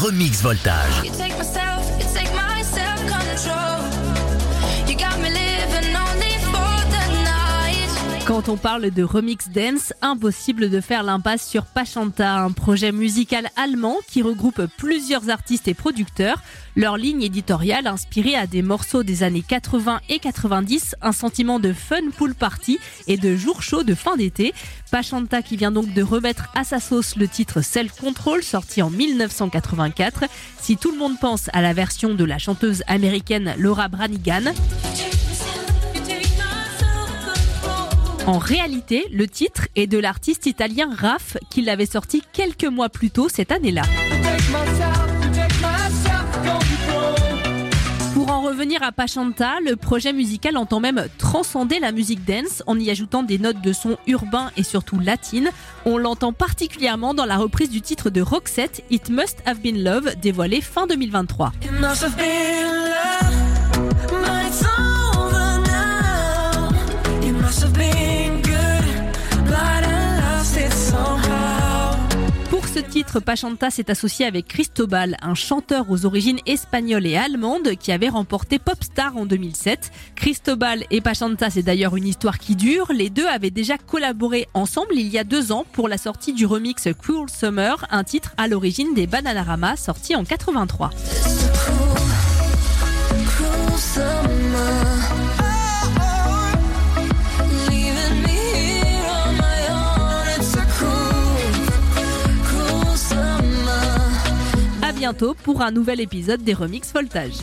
remixes voltage. Quand on parle de remix dance, impossible de faire l'impasse sur Pachanta, un projet musical allemand qui regroupe plusieurs artistes et producteurs. Leur ligne éditoriale inspirée à des morceaux des années 80 et 90, un sentiment de fun pool party et de jour chaud de fin d'été. Pachanta qui vient donc de remettre à sa sauce le titre Self Control sorti en 1984. Si tout le monde pense à la version de la chanteuse américaine Laura Branigan, En réalité, le titre est de l'artiste italien Raf qui l'avait sorti quelques mois plus tôt cette année-là. Pour en revenir à Pachanta, le projet musical entend même transcender la musique dance en y ajoutant des notes de son urbain et surtout latine. On l'entend particulièrement dans la reprise du titre de Roxette, It Must Have Been Love, dévoilé fin 2023. It must have been love, ce titre, Pachanta s'est associé avec Cristobal, un chanteur aux origines espagnoles et allemandes qui avait remporté Popstar en 2007. Cristobal et Pachanta, c'est d'ailleurs une histoire qui dure. Les deux avaient déjà collaboré ensemble il y a deux ans pour la sortie du remix Cruel Summer, un titre à l'origine des Bananarama sorti en 83. bientôt pour un nouvel épisode des Remix Voltage.